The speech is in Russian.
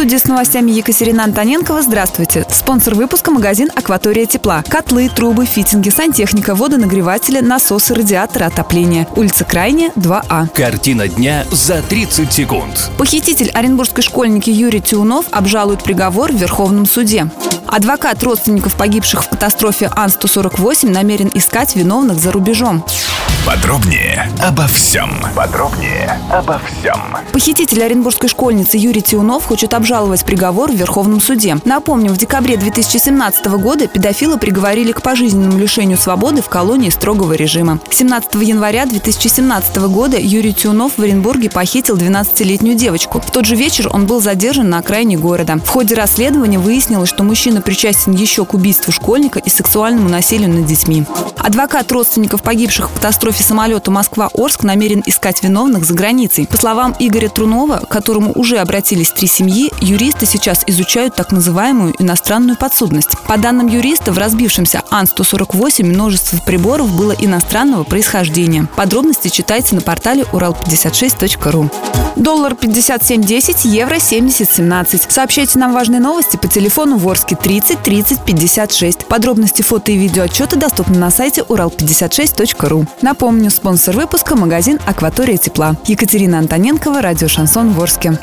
Студии с новостями Екатерина Антоненкова. Здравствуйте. Спонсор выпуска – магазин «Акватория тепла». Котлы, трубы, фитинги, сантехника, водонагреватели, насосы, радиаторы, отопление. Улица Крайняя, 2А. Картина дня за 30 секунд. Похититель оренбургской школьники Юрий Тиунов обжалует приговор в Верховном суде. Адвокат родственников погибших в катастрофе Ан-148 намерен искать виновных за рубежом. Подробнее обо всем. Подробнее обо всем. Похититель оренбургской школьницы Юрий Тиунов хочет обжаловать приговор в Верховном суде. Напомним, в декабре 2017 года педофила приговорили к пожизненному лишению свободы в колонии строгого режима. 17 января 2017 года Юрий Тиунов в Оренбурге похитил 12-летнюю девочку. В тот же вечер он был задержан на окраине города. В ходе расследования выяснилось, что мужчина причастен еще к убийству школьника и сексуальному насилию над детьми. Адвокат родственников погибших в катастрофе самолета Москва-Орск намерен искать виновных за границей. По словам Игоря Трунова, к которому уже обратились три семьи, юристы сейчас изучают так называемую иностранную подсудность. По данным юриста, в разбившемся Ан-148 множество приборов было иностранного происхождения. Подробности читайте на портале урал56.ру. Доллар 57.10, евро 70.17. Сообщайте нам важные новости по телефону Ворске 30 30 56. Подробности фото и видео отчеты доступны на сайте урал56.ру. Напомню, спонсор выпуска – магазин «Акватория тепла». Екатерина Антоненкова, радио «Шансон Ворске».